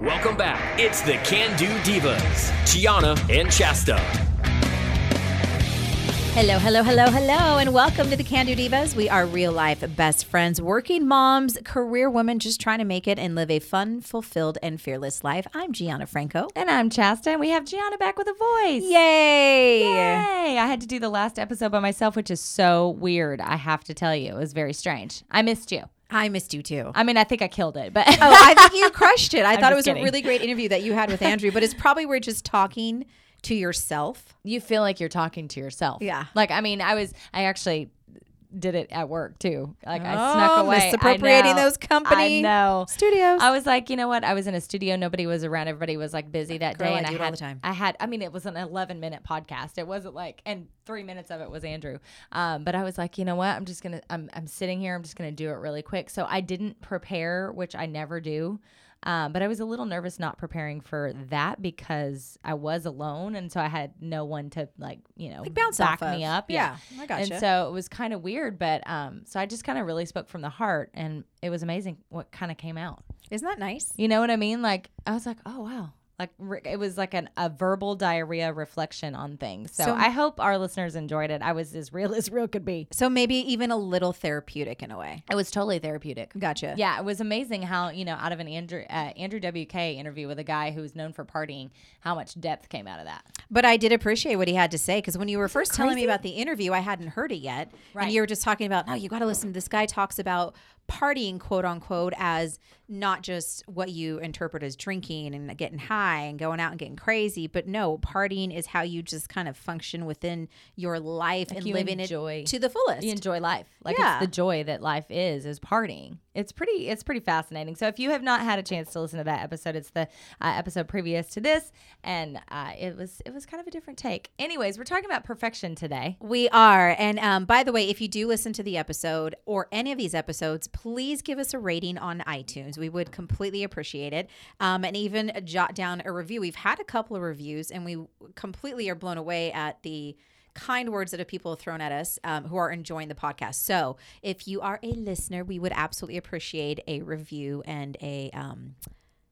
Welcome back. It's the Can Do Divas, Gianna and Chasta. Hello, hello, hello, hello, and welcome to the Can Do Divas. We are real life best friends, working moms, career women just trying to make it and live a fun, fulfilled, and fearless life. I'm Gianna Franco. And I'm Chasta, and we have Gianna back with a voice. Yay! Yay! I had to do the last episode by myself, which is so weird. I have to tell you, it was very strange. I missed you. I missed you too. I mean, I think I killed it, but oh, I think you crushed it. I I'm thought it was kidding. a really great interview that you had with Andrew, but it's probably we're just talking to yourself. you feel like you're talking to yourself. Yeah. Like, I mean, I was, I actually did it at work too. Like, I Oh, snuck away. I misappropriating those company I know. studios. I was like, you know what? I was in a studio. Nobody was around. Everybody was like busy that Girl, day, I and I it all the time. I had. I mean, it was an 11 minute podcast. It wasn't like, and three minutes of it was Andrew. Um, but I was like, you know what? I'm just gonna. I'm I'm sitting here. I'm just gonna do it really quick. So I didn't prepare, which I never do. Um, but I was a little nervous not preparing for that because I was alone, and so I had no one to like, you know, bounce back me of. up. Yeah, I gotcha. And so it was kind of weird, but um, so I just kind of really spoke from the heart, and it was amazing what kind of came out. Isn't that nice? You know what I mean? Like I was like, oh wow. Like it was like an, a verbal diarrhea reflection on things. So, So- I hope our listeners enjoyed it. I was as real as real could be. So maybe even a little therapeutic in a way. It was totally therapeutic. Gotcha. Yeah, it was amazing how you know out of an Andrew uh, Andrew WK interview with a guy who's known for partying, how much depth came out of that. But I did appreciate what he had to say because when you were first telling me about the interview, I hadn't heard it yet. Right. And you were just talking about, oh, you got to listen. This guy talks about partying, quote unquote, as not just what you interpret as drinking and getting high and going out and getting crazy, but no, partying is how you just kind of function within your life and you living enjoy- it to the fullest. You enjoy life, like Yeah. it's the joy that life is, is partying. It's pretty, it's pretty fascinating. So if you have not had a chance to listen to that episode, it's the uh, episode previous to this, and uh, it was, it was kind of a different take. Anyways, we're talking about perfection today. We are. And um, by the way, if you do listen to the episode or any of these episodes, please give us a rating on iTunes. We would completely appreciate it. Um, and even jot down a review. We've had a couple of reviews and we completely are blown away at the kind words that have people have thrown at us um, who are enjoying the podcast. So if you are a listener, we would absolutely appreciate a review and a um,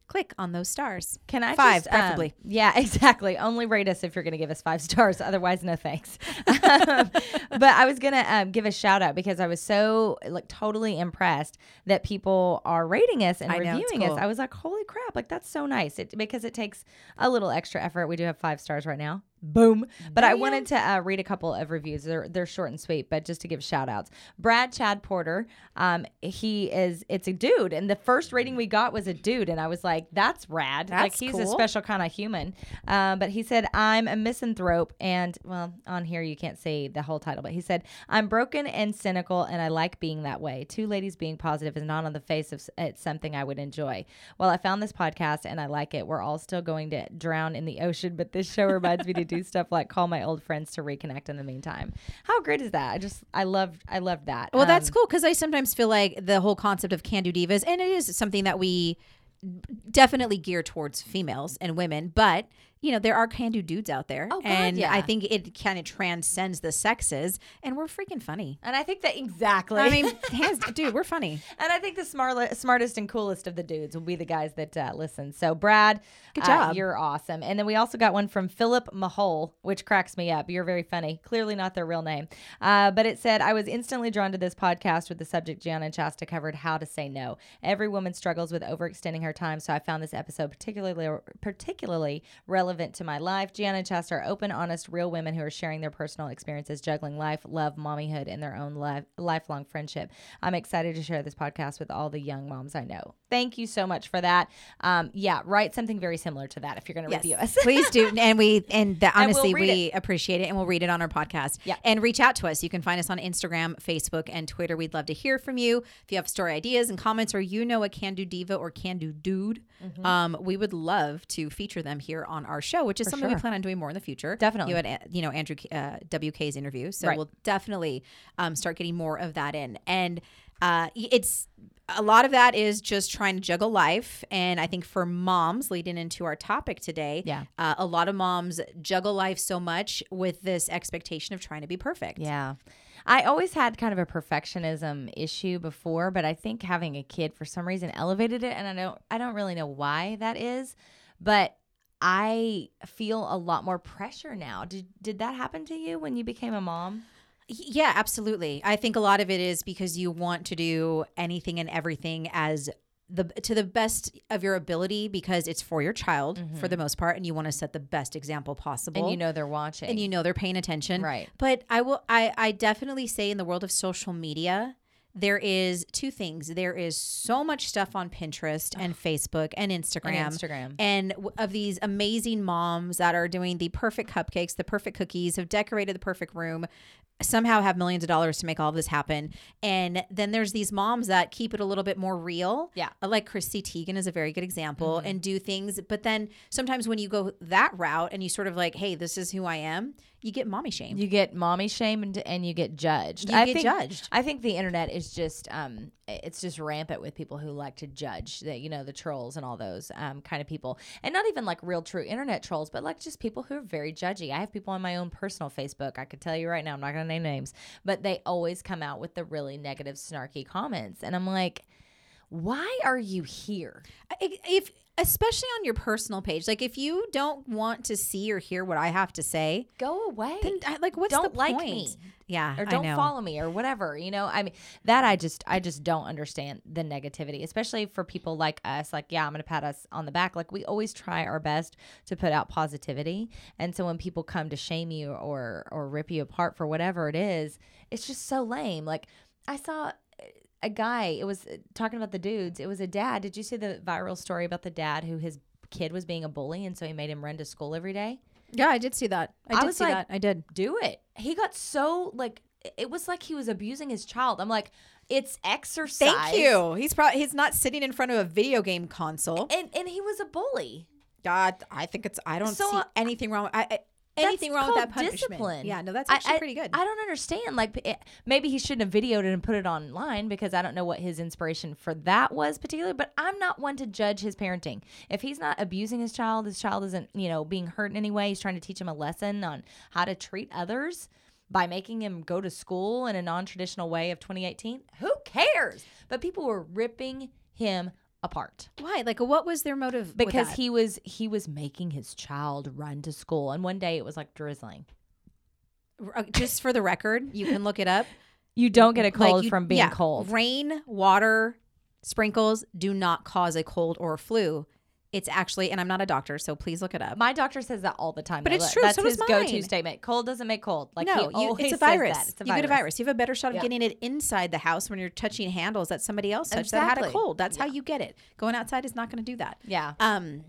click on those stars. Can I Five, just, um, preferably. yeah, exactly. Only rate us if you're going to give us five stars. Otherwise, no thanks. Um, but I was going to um, give a shout out because I was so like totally impressed that people are rating us and I know, reviewing cool. us. I was like, holy crap! Like that's so nice. It because it takes a little extra effort. We do have five stars right now. Boom. But I wanted to uh, read a couple of reviews. They're they're short and sweet, but just to give shout outs. Brad Chad Porter, um, he is it's a dude, and the first rating we got was a dude, and I was like, that's rad. like That's he's a special kind of human. Um, but he said, I'm a misanthrope, and well, on here you can't say the whole title, but he said, I'm broken and cynical, and I like being that way. Two ladies being positive is not on the face of it's something I would enjoy. Well, I found this podcast and I like it. We're all still going to drown in the ocean, but this show reminds me to do stuff like call my old friends to reconnect in the meantime. How great is that? I just I love I love that. Well, that's Um, cool because I sometimes feel like the whole concept of can do divas, and it is something that we definitely gear towards females and women, but you know there are can do dudes out there, Oh, God, and yeah. I think it kind of transcends the sexes, and we're freaking funny. and I think that exactly. I mean, hands, dude, we're funny. And I think the smart, smartest and coolest of the dudes will be the guys that uh, listen. So, Brad, Good uh, job. you're awesome. And then we also got one from Philip Mahole, which cracks me up. You're very funny. Clearly not their real name. Uh, but it said, I was instantly drawn to this podcast with the subject Gianna and Chasta covered how to say no. Every woman struggles with overextending her time. So I found this episode particularly particularly relevant to my life. Gianna and Chasta are open, honest, real women who are sharing their personal experiences, juggling life, love, mommyhood, and their own life, lifelong friendship. I'm excited to share this podcast with all the young moms I know. Thank you so much for that. Um, yeah, write something very similar to that if you're going to review us. please do. And we and we'll honestly read we appreciate it, and we'll read it on our podcast. Yeah. and reach out to us. You can find us on Instagram, Facebook, and Twitter. We'd love to hear from you. If you have story ideas and comments, or you know a can do diva or can do dude, Mm-hmm. um, we would love to feature them here on our show, which is something sure. we plan on doing more in the future. Definitely. you had uh, you know Andrew uh, WK's interview, so Right. we'll definitely um, start getting more of that in and. Uh, it's a lot of that is just trying to juggle life. And I think for moms, leading into our topic today, Yeah. uh, a lot of moms juggle life so much with this expectation of trying to be perfect. Yeah. I always had kind of a perfectionism issue before, but I think having a kid for some reason elevated it, and I don't I don't really know why that is, but I feel a lot more pressure now. Did did that happen to you when you became a mom? Yeah, absolutely. I think a lot of it is because you want to do anything and everything as the to the best of your ability because it's for your child for mm-hmm. the most part and you want to set the best example possible. And you know they're watching. and you know they're paying attention. Right. But I will I I definitely say in the world of social media there is two things. There is so much stuff on Pinterest and Facebook and Instagram. Instagram. And of these amazing moms that are doing the perfect cupcakes, the perfect cookies, have decorated the perfect room, somehow have millions of dollars to make all this happen. And then there's these moms that keep it a little bit more real. Yeah. Uh, Like Chrissy Teigen is a very good example and do things. But then sometimes when you go that route and you sort of like, hey, this is who I am, you get mommy shamed. You get mommy shamed and you get judged. You I get think, judged. I think the internet is just um it's just rampant with people who like to judge the you know the trolls and all those um kind of people. And not even like real true internet trolls, but like just people who are very judgy. I have people on my own personal Facebook. I could tell you right now, I'm not going to name names, but they always come out with the really negative snarky comments and I'm like why are you here? If especially on your personal page like if you don't want to see or hear what i have to say Go away. then like what's Don't the like point? me. yeah or I don't follow me or whatever you know? I mean that i just i just don't understand the negativity especially for people like us like yeah i'm gonna pat us on the back. Like we always try our best to put out positivity. And so when people come to shame you or or rip you apart for whatever it is it's just so lame. Like i saw a guy it was uh, talking about the dudes it was a dad did you see the viral story about the dad who his kid was being a bully and so he made him run to school every day yeah i did see that i I did was see like- that i did do it. He got so like it was like he was abusing his child. I'm like, it's exercise. thank you he's probably he's not sitting in front of a video game console And and he was a bully. god i think it's i don't So, see uh, anything wrong I, I, anything wrong with that punishment discipline. yeah no that's I- actually I- pretty good I don't understand. Like it, maybe he shouldn't have videoed it and put it online because I don't know what his inspiration for that was particularly. But I'm not one to judge his parenting. If he's not abusing his child, his child isn't you know being hurt in any way. He's trying to teach him a lesson on how to treat others. By making him go to school in a non traditional way of 2018, who cares? But people were ripping him apart. Why? Like what was their motive with because he was he was making his child run to school and one day it was like drizzling. Uh, just for the record you can look it up. You don't get a Like, cold you- from being yeah, cold. Rain, water, sprinkles do not cause a cold or flu. It's actually, and I'm not a doctor, so please look it up. my doctor says that all the time But it's true, that's so does his go-to mine. statement cold doesn't make cold like he no, you, always it's a says virus. that. It's a you get a virus. You have a better shot of Yeah. getting it inside the house when you're touching handles that somebody else touched that had a Exactly. cold. That's how you get it. Going outside is not going to do that. yeah Um,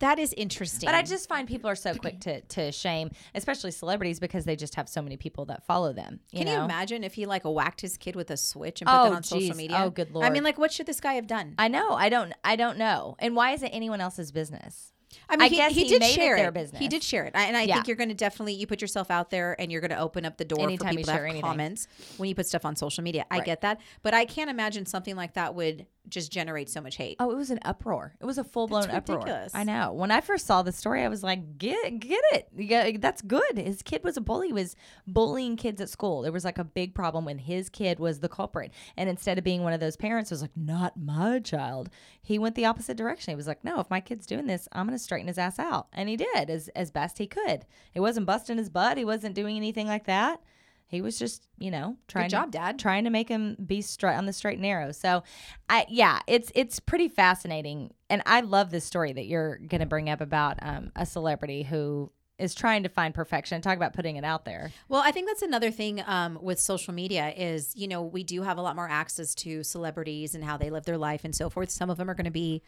that is interesting. But I just find people are so quick to to shame, especially celebrities, because they just have so many people that follow them. You can know? you imagine if he like whacked his kid with a switch and put Oh, that on social media? Oh, good lord! I mean, like, what should this guy have done? I know. I don't. I don't know. And why is it anyone else's business? I mean, I he, guess he, he did made it share their He business. did share it, I, and I Yeah. think you're going to definitely you put yourself out there, and you're going to open up the door Anytime for people to share have anything. comments when you put stuff on social media. I Right. get that, but I can't imagine something like that would just generate so much hate. Oh, it was an uproar. It was a full blown uproar. ridiculous. I know. When I first saw the story, I was like, "Get, get it? Yeah, that's good." His kid was a bully. He was bullying kids at school. There was like a big problem when his kid was the culprit, and instead of being one of those parents, who was like, "Not my child," he went the opposite direction. He was like, "No, if my kid's doing this, I'm going to straighten his ass out," and he did as as best he could. He wasn't busting his butt. He wasn't doing anything like that. He was just, you know, trying job, to, Dad. trying to make him be straight on the straight and narrow. So, I yeah, it's it's pretty fascinating, and I love this story that you're going to bring up about um, a celebrity who is trying to find perfection. Talk about putting it out there. Well, I think that's another thing um, with social media is you know we do have a lot more access to celebrities and how they live their life and so forth. Some of them are going to be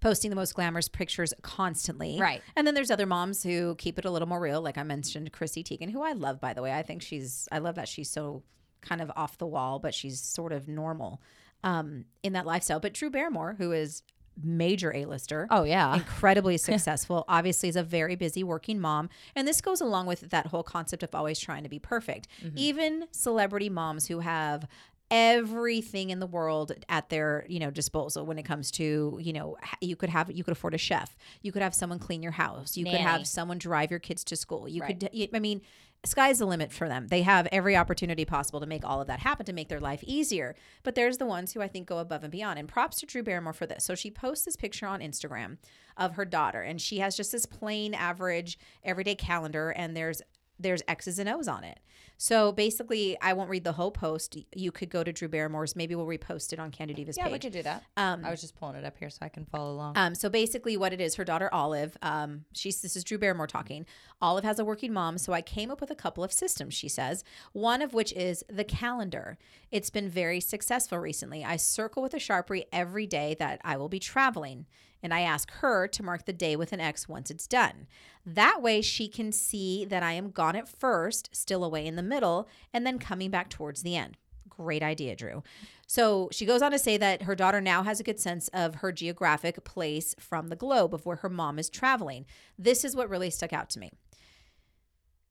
posting the most glamorous pictures constantly, Right. And then there's other moms who keep it a little more real, like I mentioned, Chrissy Teigen, who I love by the way. I think she's I love that she's so kind of off the wall, but she's sort of normal um, in that lifestyle. But Drew Barrymore, who is major A-lister, Oh yeah, incredibly successful. Obviously, is a very busy working mom, and this goes along with that whole concept of always trying to be perfect. Mm-hmm. Even celebrity moms who have everything in the world at their you know disposal when it comes to you know you could have you could afford a chef. You could have someone clean your house. You could have someone drive your kids to school. You Right. could i mean sky's the limit for them. They have every opportunity possible to make all of that happen to make their life easier. But there's the ones who i think go above and beyond. And props to drew barrymore for this. So she posts this picture on instagram of her daughter and she has just this plain average everyday calendar and there's there's X's and O's on it. So basically, I won't read the whole post. You could go to Drew Barrymore's. Maybe we'll repost it on Can Do Divas Yeah, page. we could do that. Um, I was just pulling it up here so I can follow along. um, so basically, what it is, her daughter Olive, um, she's this is Drew Barrymore talking. Olive has a working mom, so I came up with a couple of systems. She says one of which is the calendar. It's been very successful recently. I circle with a sharpie every day that I will be traveling, and I ask her to mark the day with an X once it's done. That way, she can see that I am gone at first, still away in the middle, and then coming back towards the end. Great idea, Drew. So she goes on to say that her daughter now has a good sense of her geographic place from the globe of where her mom is traveling. This is what really stuck out to me.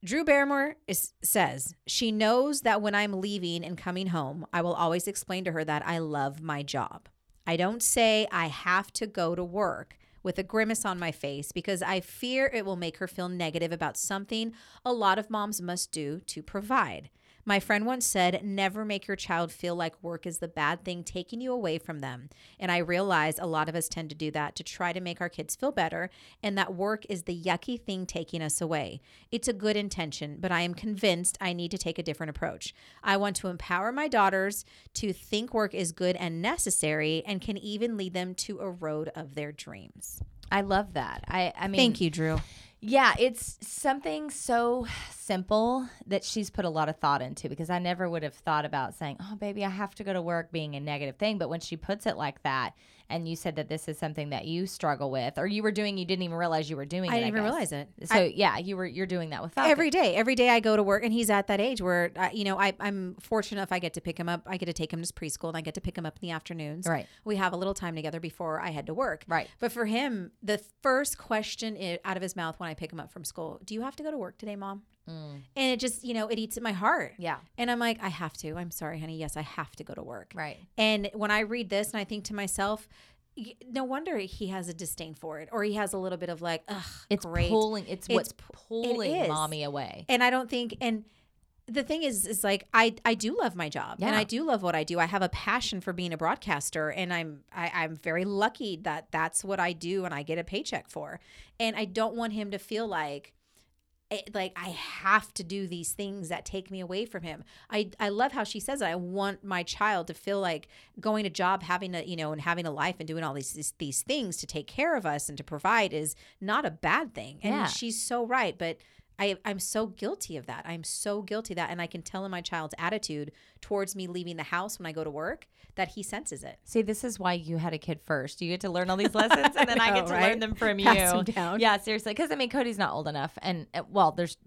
Drew Barrymore is, says she knows that when I'm leaving and coming home, I will always explain to her that I love my job. I don't say I have to go to work with a grimace on my face because I fear it will make her feel negative about something a lot of moms must do to provide. My friend once said, Never make your child feel like work is the bad thing taking you away from them. And I realize a lot of us tend to do that to try to make our kids feel better, and that work is the yucky thing taking us away. It's a good intention, but I am convinced I need to take a different approach. I want to empower my daughters to think work is good and necessary and can even lead them to a road of their dreams. I love that. I, I mean, Thank you, Drew. Yeah, it's something so simple that she's put a lot of thought into because I never would have thought about saying, "Oh, baby, I have to go to work," being a negative thing. But when she puts it like that, and you said that this is something that you struggle with, or you were doing, you didn't even realize you were doing. It. I it, didn't even guess. realize it. So yeah, you were you're doing that with Falcon. Every day, every day I go to work, and he's at that age where uh, you know I, I'm fortunate if I get to pick him up. I get to take him to preschool, and I get to pick him up in the afternoons. Right. We have a little time together before I head to work. Right. But for him, the first question out of his mouth when I pick him up from school, "Do you have to go to work today, mom?" And it just you know it eats at my heart. Mm. Yeah. And I'm like, I have to. I'm sorry, honey. Yes, I have to go to work. Right. And when I read this, and I think to myself. No wonder he has a disdain for it, or he has a little bit of like, ugh, It's great. pulling. It's, what's pu- it pulling mommy away. and I don't think and the thing is is like I I do love my job and I do love what I do. I have a passion for being a broadcaster and I'm I, I'm very lucky that that's what I do and I get a paycheck for. And I don't want him to feel like it, like I have to do these things that take me away from him. I I love how she says it. I want my child to feel like going to job, having a you know, and having a life and doing all these these, these things to take care of us and to provide is not a bad thing. And Yeah. she's so right, but I, I'm so guilty of that. I'm so guilty of that. And I can tell in my child's attitude towards me leaving the house when I go to work that he senses it. See, this is why you had a kid first. You get to learn all these lessons, and then I, know, get to right? learn them from you. Them down. Yeah, seriously. Because I mean, Cody's not old enough, and uh, well, there's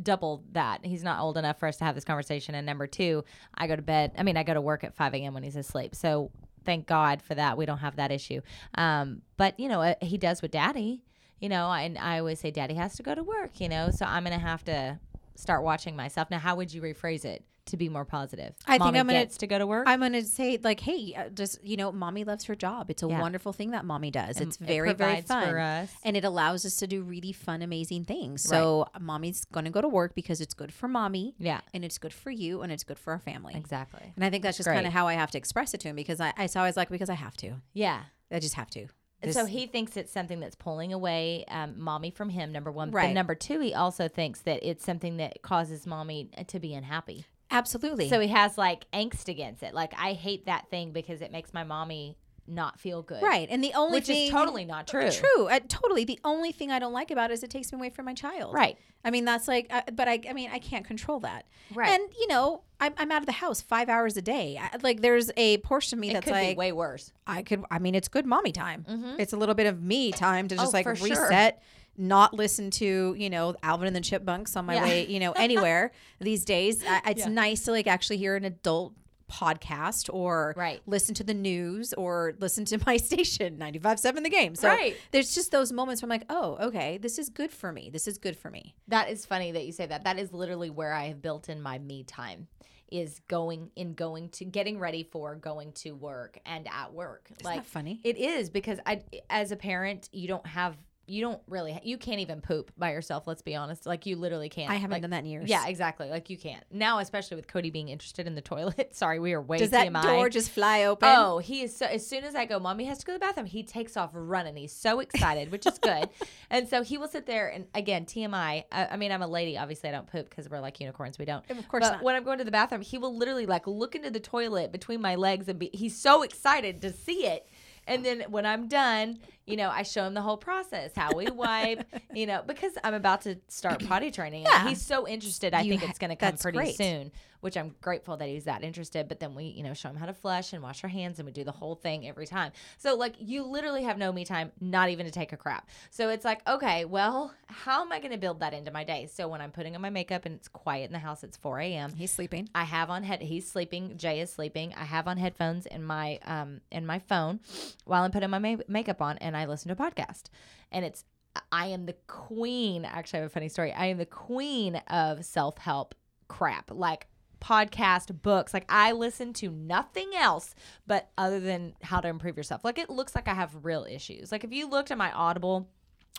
double that. He's not old enough for us to have this conversation. And number two, I go to bed. I mean, I go to work at 5 a.m. when he's asleep. So thank God for that. We don't have that issue. Um, but you know, uh, he does with Daddy. You know, and I always say Daddy has to go to work. You know, so I'm gonna have to start watching myself now. How would you rephrase it to be more positive? I think I'm gonna- gets to go to work. I'm going to say, like, hey, uh, just, you know, mommy loves her job. It's a Yeah. wonderful thing that mommy does. And It's it very, very provides fun. for us. And it allows us to do really fun, amazing things. So mommy's going to go to work because it's good for mommy. Yeah. And it's good for you and it's good for our family. exactly. And I think that's just Great. kind of how I have to express it to him because I, I always like, because I have to. Yeah. I just have to. And so he thinks it's something that's pulling away um, mommy from him, number one. But Right. number two, he also thinks that it's something that causes mommy uh, to be unhappy. Absolutely. So he has like angst against it. Like, I hate that thing because it makes my mommy not feel good. Right. And the only Which thing is totally not true. True. Uh, totally. The only thing I don't like about it is it takes me away from my child. Right. I mean, that's like, uh, but I, I mean, I can't control that. Right. And, you know, I'm, I'm out of the house five hours a day. I, like, there's a portion of me It that's could like, be way worse. I could, I mean, it's good mommy time. It's a little bit of me time to just Oh, like for sure. reset, not listen to, you know, Alvin and the Chipmunks on my Yeah. way, you know, anywhere these days. I, it's Yeah. nice to like actually hear an adult podcast or Right. listen to the news or listen to my station 95.7 the game so Right. there's just those moments where i'm like oh okay this is good for me this is good for me That is funny that you say that. That is literally where I have built in my me time. is going in going to getting ready for going to work and at work. Isn't that funny? It is because I, as a parent, you don't have. You don't really. You can't even poop by yourself. Let's be honest. Like you literally can't. I haven't Like, done that in years. Yeah, exactly. Like you can't now, especially with Cody being interested in the toilet. Sorry, we are way Does that TMI. door just fly open? Oh, he is so. As soon as I go, mommy has to go to the bathroom. He takes off running. He's so excited, which is good. and so he will sit there and again, TMI. I, I mean, I'm a lady. Obviously, I don't poop because we're like unicorns. We don't. Of course But not. when I'm going to the bathroom, he will literally like look into the toilet between my legs and be. He's so excited to see it. And then when I'm done, you know, I show him the whole process, how we wipe, you know, because I'm about to start potty training. Yeah. And he's so interested. I You think ha- it's going to come pretty great. soon, which I'm grateful that he's that interested. But then we, you know, show him how to flush and wash our hands and we do the whole thing every time. So, like, you literally have no me time, not even to take a crap. So it's like, okay, well, how am I going to build that into my day? So when I'm putting on my makeup and it's quiet in the house, it's 4 a.m. He's sleeping. I have on head. He's sleeping. Jay is sleeping. I have on headphones in my um in my phone while I'm putting my ma- makeup on, and I listen to a podcast. And it's I am the queen. Actually, I have a funny story. I am the queen of self help crap. Like podcast books like i listen to nothing else but other than how to improve yourself like it looks like i have real issues like if you looked at my audible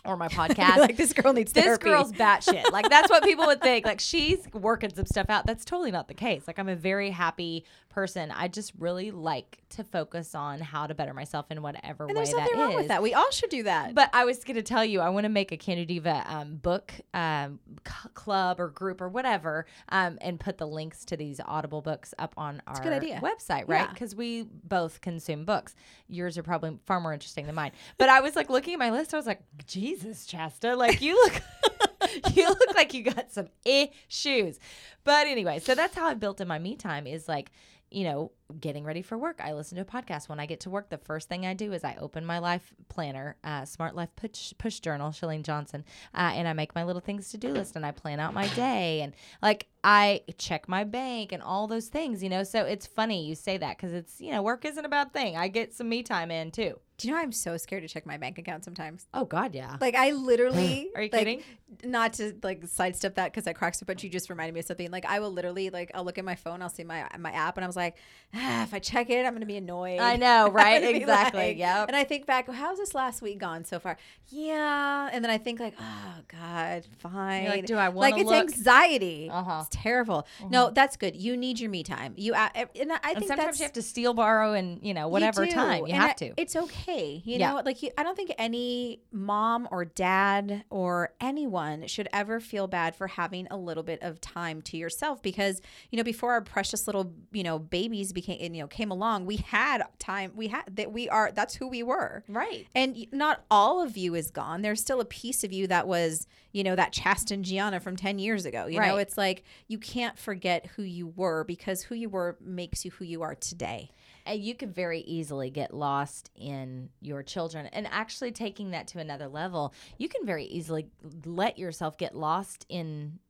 or my podcast like this girl needs therapy, this therapy. girl's batshit. Like that's what people would think. Like she's working some stuff out. That's totally not the case. Like I'm a very happy person. I just really like to focus on how to better myself in whatever and way there's nothing that wrong with that. We all should do that. But I was going to tell you, I want to make a Can Do Diva um, book um, c- club or group or whatever, um, and put the links to these Audible books up on our good idea. website, right? Yeah. Because we both consume books. Yours are probably far more interesting than mine. But I was like looking at my list, I was like, Jesus, Chasta, like you look. you look like you got some issues. But anyway, so that's how I built in my me time is like, you know, getting ready for work. I listen to a podcast. When I get to work, the first thing I do is I open my life planner, uh, Smart Life Push, Push Journal, Chalene Johnson, uh, and I make my little things to do list and I plan out my day and like I check my bank and all those things, you know. So it's funny you say that because it's, you know, work isn't a bad thing. I get some me time in too. do you know I'm so scared to check my bank account sometimes? Oh, God, yeah. Like I literally Are you like, kidding? Not to like sidestep that because I cracked up, but you just reminded me of something. Like I will literally like I'll look at my phone, I'll see my my app, and I was like, ah, if I check it, I'm gonna be annoyed. I know, right? Exactly. like- Yep. And I think back, how's this last week gone so far? Yeah. And then I think like, oh God, fine. Like, do I like wanna it's look? anxiety? Uh-huh. It's terrible. No, that's good. You need your me time. You uh, and I And think sometimes that's you have to steal, borrow, and, you know, whatever do. time you And have I- to. It's okay. You Yeah. know, like you, I don't think any mom or dad or anyone should ever feel bad for having a little bit of time to yourself because you know before our precious little you know babies became you know came along, we had time. We had that we are that's who we were. Right. And not all of you is gone. There's still a piece of you that was, you know, that Chasta and Gianna from 10 years ago. You know, it's like you can't forget who you were because who you were makes you who you are today. And you could very easily get lost in your children. And actually taking that to another level, you can very easily let yourself get lost in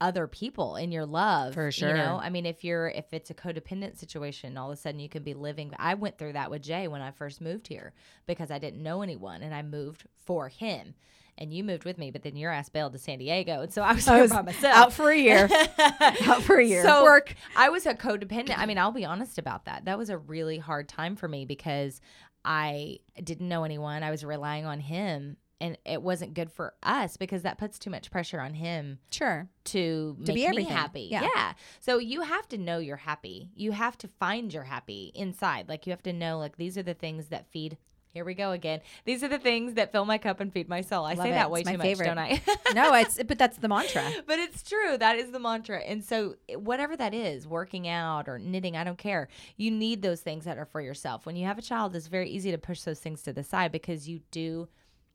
other people in your love For you sure. know i mean if you're if it's a codependent situation all of a sudden you could be living i went through that with jay when i first moved here because i didn't know anyone and i moved for him and you moved with me but then your ass bailed to san diego and so i was I was by myself out for a year. out for a year. so Work. I was a codependent. I mean, I'll be honest about that. That was a really hard time for me because I didn't know anyone. I was relying on him, and it wasn't good for us because that puts too much pressure on him Sure. to make be everything. happy. Yeah. yeah. So you have to know you're happy. You have to find your happy inside. Like you have to know like these are the things that feed. Here we go again. These are the things that fill my cup and feed my soul. I Love say it. that way It's my too favorite. much, don't I? No, it's but that's the mantra. but it's true. That is the mantra. And so, eh, whatever that is, working out or knitting, I don't care. You need those things that are for yourself. When you have a child, it's very easy to push those things to the side because you do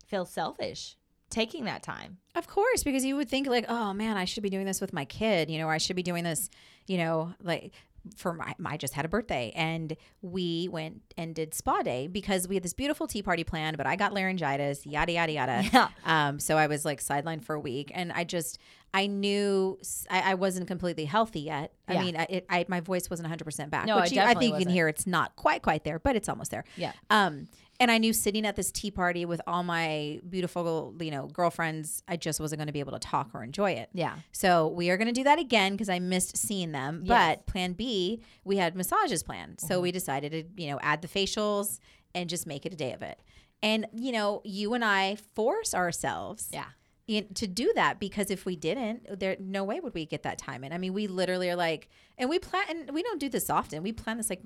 feel selfish taking that time. Of course, because you would think like, oh man, I should be doing this with my kid, you know, I should be doing this, you know, like for my, I just had a birthday and we went and did spa day because we had this beautiful tea party planned, but I got laryngitis, yada yada yada. Yeah. Um, so I was like sidelined for a week, and I just I knew I wasn't completely healthy yet. I Yeah. mean, I, it, I my voice wasn't 100 percent back. No, which you, I think you can hear it's not quite quite there, but it's almost there. Yeah. Um, And I knew sitting at this tea party with all my beautiful, you know, girlfriends, I just wasn't going to be able to talk or enjoy it. Yeah. So we are going to do that again because I missed seeing them. Yes. Mm-hmm. But plan B, we had massages planned. So we decided to, you know, add the facials and just make it a day of it. And, you know, you and I force ourselves Yeah. in, to do that because if we didn't, there no way would we get that time in. I mean, we literally are like, and we plan, and we don't do this often. We plan this like,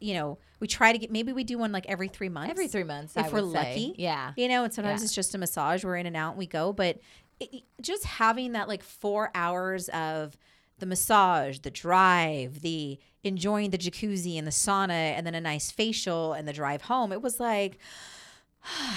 you know, we try to get maybe we do one like every three months. Every three months, if I we're would say. lucky. Yeah. you know, and sometimes Yeah. it's just a massage. We're in and out, and we go. But it, just having that like four hours of the massage, the drive, the enjoying the jacuzzi and the sauna, and then a nice facial and the drive home, it was like.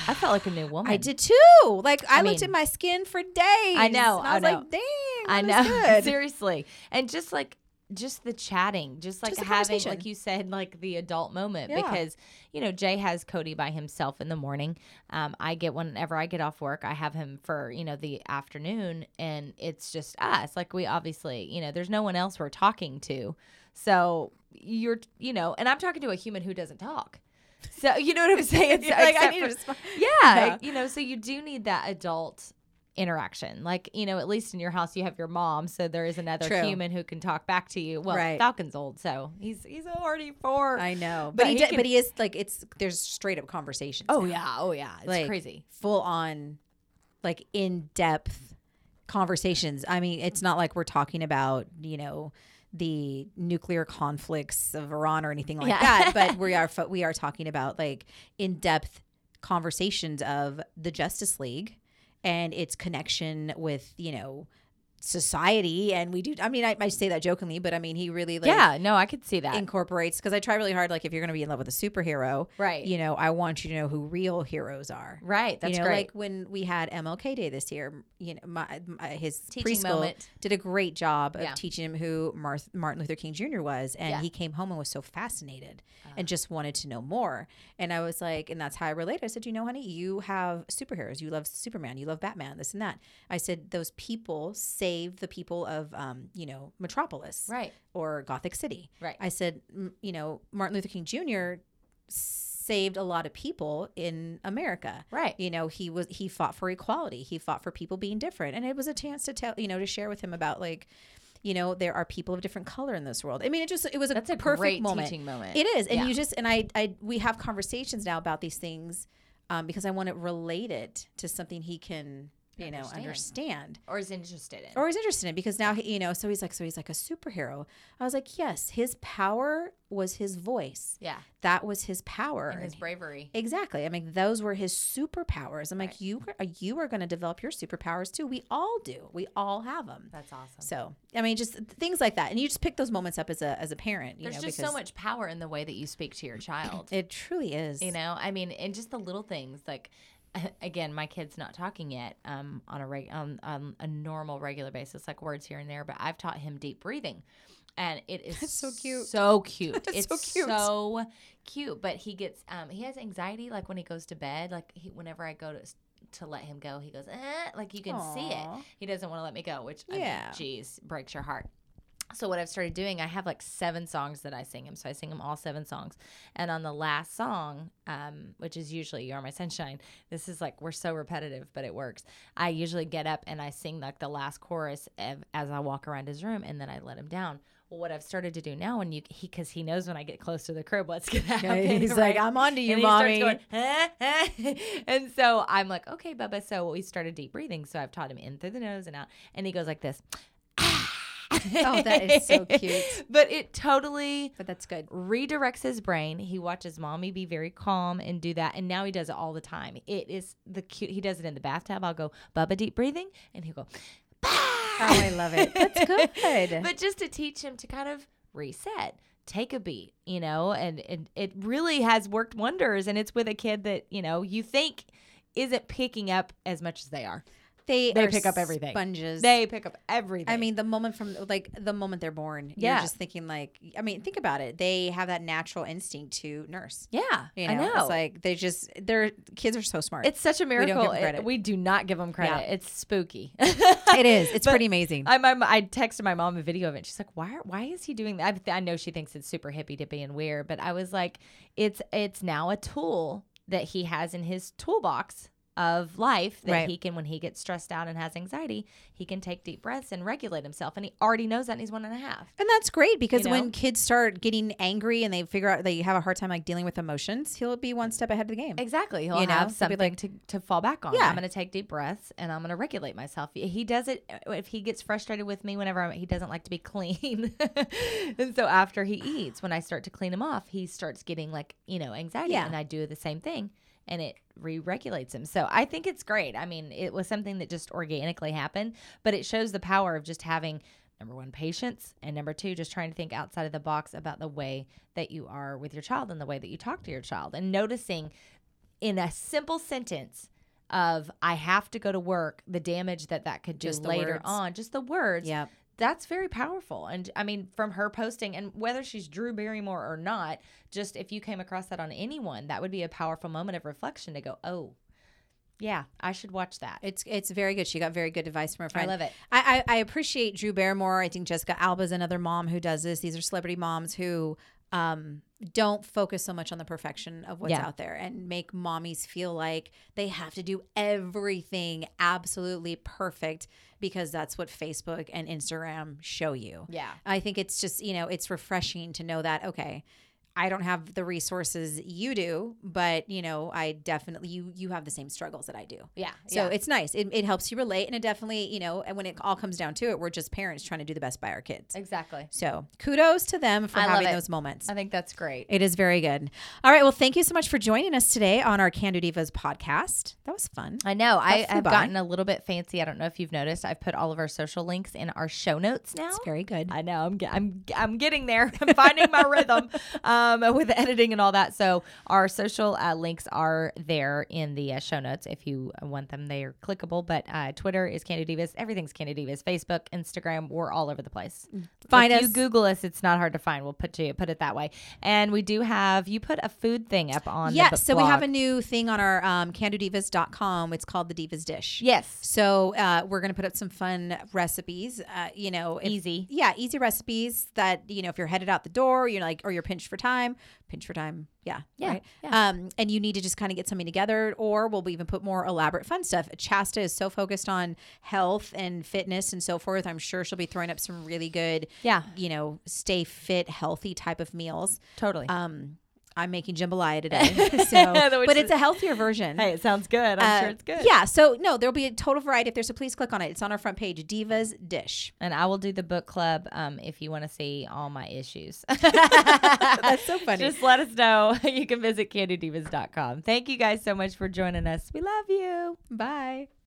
I felt like a new woman. I did too. Like I, I looked mean- at my skin for days. I know, I I was know. like, dang. I know. Seriously. And just like just the chatting, just like Just having like you said, like the adult moment. Yeah. Because, you know, Jay has Cody by himself in the morning. Um, I get whenever I get off work, I have him for, you know, the afternoon and it's just us. Like we obviously, you know, there's no one else we're talking to. So you're you know, and I'm talking to a human who doesn't talk. So you know what I'm saying? You're like, I need for- yeah, Yeah. you know, so you do need that adult interaction. Like, you know, at least in your house you have your mom, so there is another True. human who can talk back to you. Well, Right. Falcon's old, so he's he's already four. I know, But but he, he can- but he is like it's there's straight up conversations. oh now. yeah, oh yeah, it's like crazy. full on, like in depth conversations. I mean, it's not like we're talking about you know the nuclear conflicts of Iran or anything like Yeah. that, but we are we are talking about like in depth conversations of the Justice League and its connection with you know society and we do i mean i, I say that jokingly but i mean he really like yeah, no, I could see that. incorporates because I try really hard. Like if you're going to be in love with a superhero, Right. You know, I want you to know who real heroes are. right, that's you know, great. like when we had MLK Day this year, you know, my, my his Teaching preschool moment. did a great job of Yeah. teaching him who Marth- Martin Luther King Jr. was, and Yeah. Uh. he came home and was so fascinated and just wanted to know more. And I was like, and that's how I related. I said, you know, honey, you have superheroes. You love Superman. You love Batman. This and that. I said, those people saved the people of, um, you know, Metropolis, Right. or Gotham City. Right. I said, "M- you know, Martin Luther King Jr. saved a lot of people in America. Right. You know, he was he fought for equality. He fought for people being different, and it was a chance to tell, you know, to share with him about like, you know, there are people of different color in this world. I mean, it just it was a, That's a perfect moment. moment. It is, and Yeah. you just and I I we have conversations now about these things um, because I want to relate it to something he can you know Understand. or is interested in. or he's interested in because now he, you know so he's like so he's like a superhero. I was like yes his power was his voice. Yeah. that was his power. And his bravery. exactly. I mean those were his superpowers. I'm like uh, you are you are going to develop your superpowers too. We all do. We all have them That's awesome. so i mean just things like that. And you just pick those moments up as a as a parent you There's know just so much power in the way that you speak to your child. it truly is. You know i mean and just the little things like again my kid's not talking yet um on a reg- on, on a normal regular basis like words here and there but i've taught him deep breathing and it is That's so cute. so cute it's so cute. so cute but he gets um he has anxiety like when he goes to bed like he, whenever i go to to let him go he goes eh, like you can see it he doesn't want to let me go which Yeah. yeah geez breaks your heart so what I've started doing, I have like seven songs that I sing him. So I sing him all seven songs. And on the last song, um, which is usually "You Are My Sunshine," this is like we're so repetitive, but it works. I usually get up and I sing like the last chorus of, as I walk around his room, and then I let him down. Well, what I've started to do now, when you he because he knows when I get close to the crib, what's gonna happen. he's like, "I'm onto you, and mommy." going, and so I'm like, okay, Bubba. So we started deep breathing. So I've taught him in through the nose and out, and he goes like this. oh that is so cute But it totally but that's good redirects his brain. He watches mommy be very calm and do that, and now he does it all the time. It is the cute. He does it in the bathtub. I'll go, Bubba, deep breathing, and he'll go, oh i love it that's good but just to teach him to kind of reset take a beat you know and, and it really has worked wonders and it's with a kid that you know you think isn't picking up as much as they are they They pick up everything. sponges they pick up everything I mean, the moment from like the moment they're born, Yeah. you're just thinking like, I mean, think about it. They have that natural instinct to nurse. yeah You know, i know it's like they just their kids are so smart. it's such a miracle 'em It- we do not give them credit Yeah. it's spooky it is. It's But pretty amazing. I, my, I texted my mom a video of it. She's like, "Why? are- Why is he doing that?" I, I know she thinks it's super hippy dippy and weird, but I was like, "It's it's now a tool that he has in his toolbox of life that Right. he can when he gets stressed out and has anxiety he can take deep breaths and regulate himself and he already knows that and he's one and a half And that's great because You when kids start getting angry and they figure out they have a hard time like dealing with emotions, he'll be one step ahead of the game. Exactly. He'll You know, have something like- to, to fall back on. Yeah. I'm going to take deep breaths and I'm going to regulate myself. He does it uh, if he gets frustrated with me whenever I'm, he doesn't like to be clean. and so after he eats, when I start to clean him off, he starts getting like, you know, anxiety. Yeah. And I do the same thing and it re regulates him. So I think it's great. I mean, it was something that just organically happened, but it shows the power of just having number one patience and number two just trying to think outside of the box about the way that you are with your child and the way that you talk to your child and noticing in a simple sentence of I have to go to work, the damage that that could do Just later words. on, just the words. Yeah. That's very powerful. And I mean, from her posting, and whether she's Drew Barrymore or not, just if you came across that on anyone, that would be a powerful moment of reflection to go, oh, yeah, I should watch that. It's it's very good. She got very good advice from her friend. I love it. I, I, I appreciate Drew Barrymore. I think Jessica Alba is another mom who does this. These are celebrity moms who um, don't focus so much on the perfection of what's Yeah. out there and make mommies feel like they have to do everything absolutely perfect because that's what Facebook and Instagram show you. Yeah. I think it's just, you know, it's refreshing to know that, okay, I don't have the resources you do, but you know, I definitely you you have the same struggles that I do. Yeah. So yeah. it's nice. It, it helps you relate, and it definitely, you know, and when it all comes down to it, we're just parents trying to do the best by our kids. exactly. So kudos to them for I having those moments. I think that's great. It is very good. All right. Well, thank you so much for joining us today on our Can Do Divas podcast. That was fun. I know. I have gotten a little bit fancy. I don't know if you've noticed. I've put all of our social links in our show notes now. It's very good. I know. I'm I'm I'm getting there. I'm finding my rhythm um, with editing and all that. So our social uh, links are there in the uh, show notes if you want them. They are clickable. But uh, Twitter is Can Do Divas. Everything's Can Do Divas. Facebook, Instagram. We're all over the place. Find if us. You Google us. It's not hard to find. We'll put you put it that way. And we do have you put a food thing up on. the Yes. so we have a new thing on our um, candodivas.com. It's called the Divas Dish. yes. So uh, we're gonna put up some fun recipes. Uh, you know, if- Easy. Yeah, easy recipes that you know if you're headed out the door, you're like, or you're pinched for time, pinch for time. Yeah, Yeah, right? yeah. Um, and you need to just kind of get something together, or we'll even put more elaborate fun stuff. Chasta is so focused on health and fitness and so forth. I'm sure she'll be throwing up some really good, Yeah. you know, stay fit, healthy type of meals. Totally. Um, I'm making jambalaya today, so but it's a healthier version. hey, it sounds good. I'm Uh, sure it's good. Yeah. So no, there'll be a total variety up there. So please click on it. It's on our front page. Divas Dish. And I will do the book club um, if you want to see all my issues. That's so funny. Just let us know. You can visit candodivas.com. Thank you guys so much for joining us. We love you. Bye.